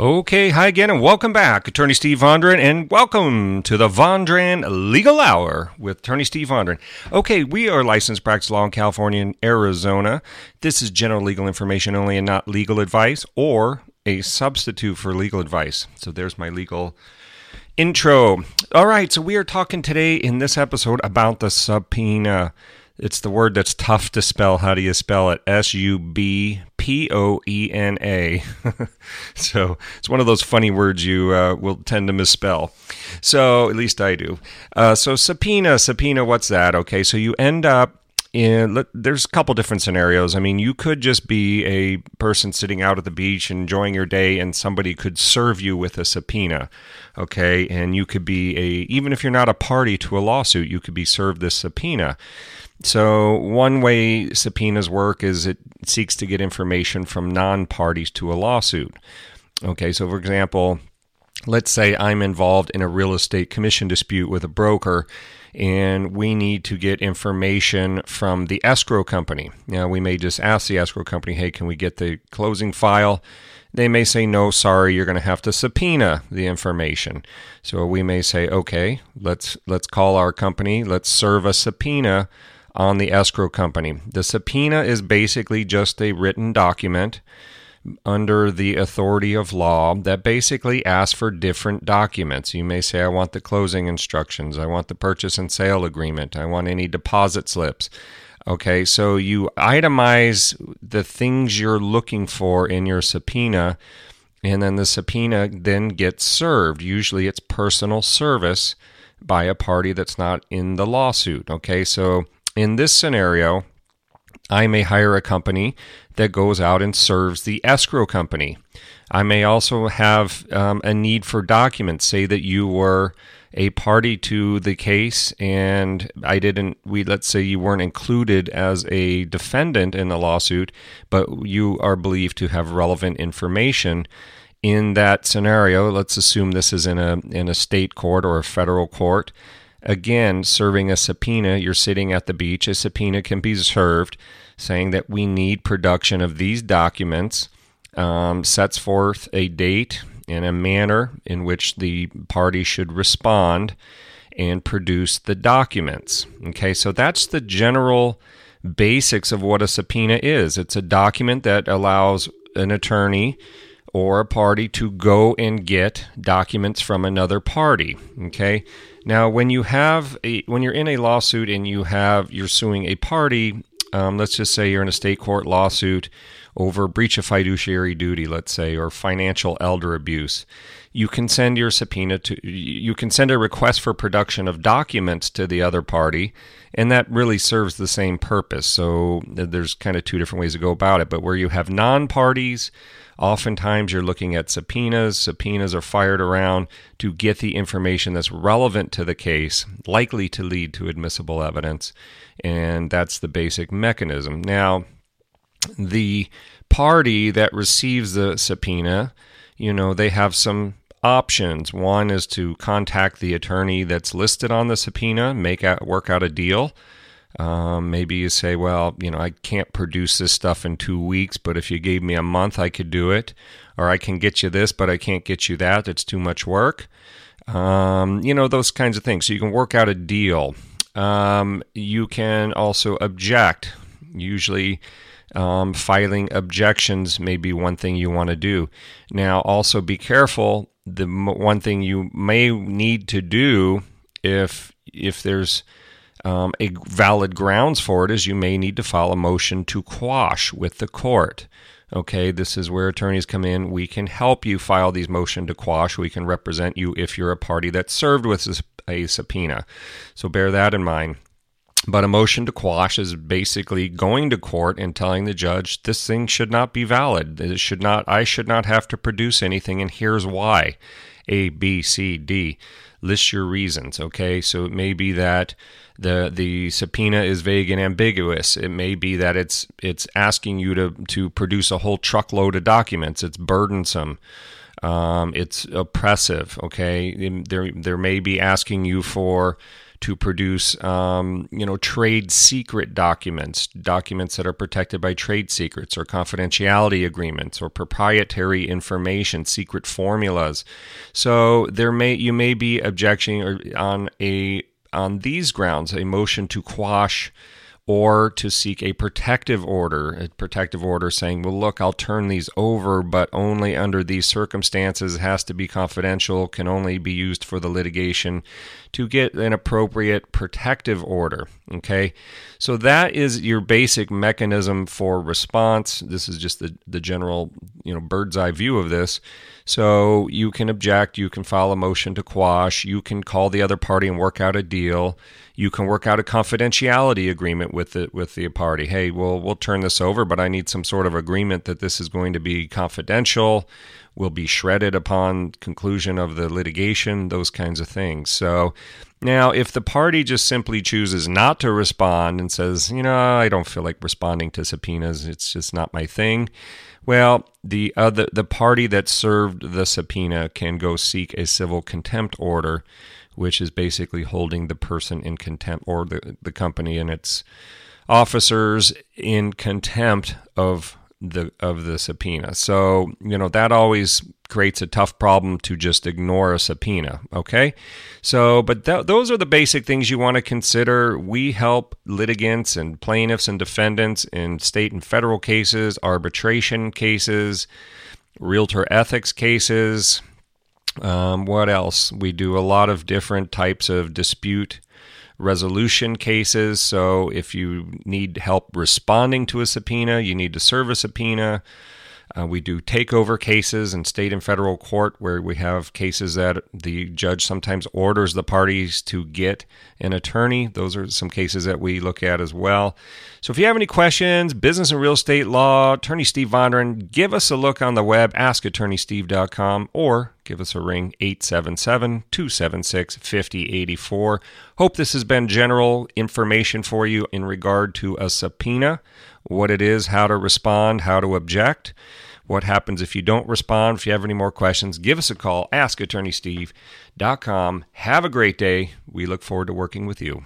Okay, hi again, and welcome back, Attorney Steve Vondran, and welcome to the Vondran Legal Hour with Attorney Steve Vondran. Okay, we are licensed practice law in California and Arizona. This is general legal information only and not legal advice or a substitute for legal advice. So there's my legal intro. All right, so we are talking today in this episode about the subpoena. It's the word that's tough to spell. How do you spell it? S U B P O E N A. So it's one of those funny words you uh, will tend to misspell. So at least I do. Uh, so subpoena, subpoena, what's that? Okay, so you end up in there's a couple different scenarios. I mean, you could just be a person sitting out at the beach enjoying your day, and somebody could serve you with a subpoena. Okay, and you could be a even if you're not a party to a lawsuit, you could be served this subpoena. So, one way subpoenas work is it seeks to get information from non parties to a lawsuit. Okay, so for example, let's say I'm involved in a real estate commission dispute with a broker and we need to get information from the escrow company. Now, we may just ask the escrow company, hey, can we get the closing file? They may say, no, sorry, you're going to have to subpoena the information. So we may say, okay, let's, let's call our company, let's serve a subpoena on the escrow company. The subpoena is basically just a written document under the authority of law that basically asks for different documents. You may say, I want the closing instructions, I want the purchase and sale agreement, I want any deposit slips. Okay, so you itemize the things you're looking for in your subpoena, and then the subpoena then gets served. Usually it's personal service by a party that's not in the lawsuit. Okay, so in this scenario, I may hire a company that goes out and serves the escrow company. I may also have um, a need for documents. Say that you were a party to the case and I didn't we let's say you weren't included as a defendant in the lawsuit but you are believed to have relevant information in that scenario let's assume this is in a in a state court or a federal court Again, serving a subpoena, you're sitting at the beach, a subpoena can be served saying that we need production of these documents, um, sets forth a date and a manner in which the party should respond and produce the documents. Okay, so that's the general basics of what a subpoena is it's a document that allows an attorney or a party to go and get documents from another party. Okay. Now, when you have a when you're in a lawsuit and you have you're suing a party, um, let's just say you're in a state court lawsuit over breach of fiduciary duty, let's say, or financial elder abuse. You can send your subpoena to you can send a request for production of documents to the other party, and that really serves the same purpose. So uh, there's kind of two different ways to go about it. But where you have non-parties Oftentimes, you're looking at subpoenas. Subpoenas are fired around to get the information that's relevant to the case, likely to lead to admissible evidence. And that's the basic mechanism. Now, the party that receives the subpoena, you know, they have some options. One is to contact the attorney that's listed on the subpoena, make out work out a deal. Um, maybe you say, well, you know, I can't produce this stuff in two weeks, but if you gave me a month, I could do it. Or I can get you this, but I can't get you that. It's too much work. Um, you know, those kinds of things. So you can work out a deal. Um, you can also object. Usually, um, filing objections may be one thing you want to do. Now, also be careful. The one thing you may need to do if if there's um, a valid grounds for it is you may need to file a motion to quash with the court. Okay, this is where attorneys come in. We can help you file these motion to quash. We can represent you if you're a party that served with a subpoena. So bear that in mind. But a motion to quash is basically going to court and telling the judge this thing should not be valid. It should not. I should not have to produce anything, and here's why. A, B, C, D. List your reasons. Okay, so it may be that the the subpoena is vague and ambiguous. It may be that it's it's asking you to to produce a whole truckload of documents. It's burdensome. Um, it's oppressive. Okay, there there may be asking you for to produce, um, you know, trade secret documents, documents that are protected by trade secrets or confidentiality agreements or proprietary information, secret formulas. So there may you may be objecting on a on these grounds a motion to quash or to seek a protective order, a protective order saying, well, look, I'll turn these over, but only under these circumstances, has to be confidential, can only be used for the litigation to get an appropriate protective order. Okay, so that is your basic mechanism for response. This is just the, the general, you know, bird's eye view of this. So you can object, you can file a motion to quash, you can call the other party and work out a deal. You can work out a confidentiality agreement with the with the party. Hey, well, we'll turn this over, but I need some sort of agreement that this is going to be confidential, will be shredded upon conclusion of the litigation, those kinds of things. So now, if the party just simply chooses not to respond and says, you know, I don't feel like responding to subpoenas, it's just not my thing well, the other the party that served the subpoena can go seek a civil contempt order, which is basically holding the person in contempt or the, the company and its officers in contempt of the of the subpoena. So, you know, that always creates a tough problem to just ignore a subpoena, okay? So, but th- those are the basic things you want to consider. We help litigants and plaintiffs and defendants in state and federal cases, arbitration cases, realtor ethics cases. Um, what else? We do a lot of different types of dispute resolution cases. So if you need help responding to a subpoena, you need to serve a subpoena. Uh, we do takeover cases in state and federal court where we have cases that the judge sometimes orders the parties to get an attorney. Those are some cases that we look at as well. So if you have any questions, business and real estate law, attorney Steve Vondran, give us a look on the web, askattorneysteve.com, or give us a ring 877 276 5084. Hope this has been general information for you in regard to a subpoena, what it is, how to respond, how to object. What happens if you don't respond? If you have any more questions, give us a call, ask attorney askattorneysteve.com. Have a great day. We look forward to working with you.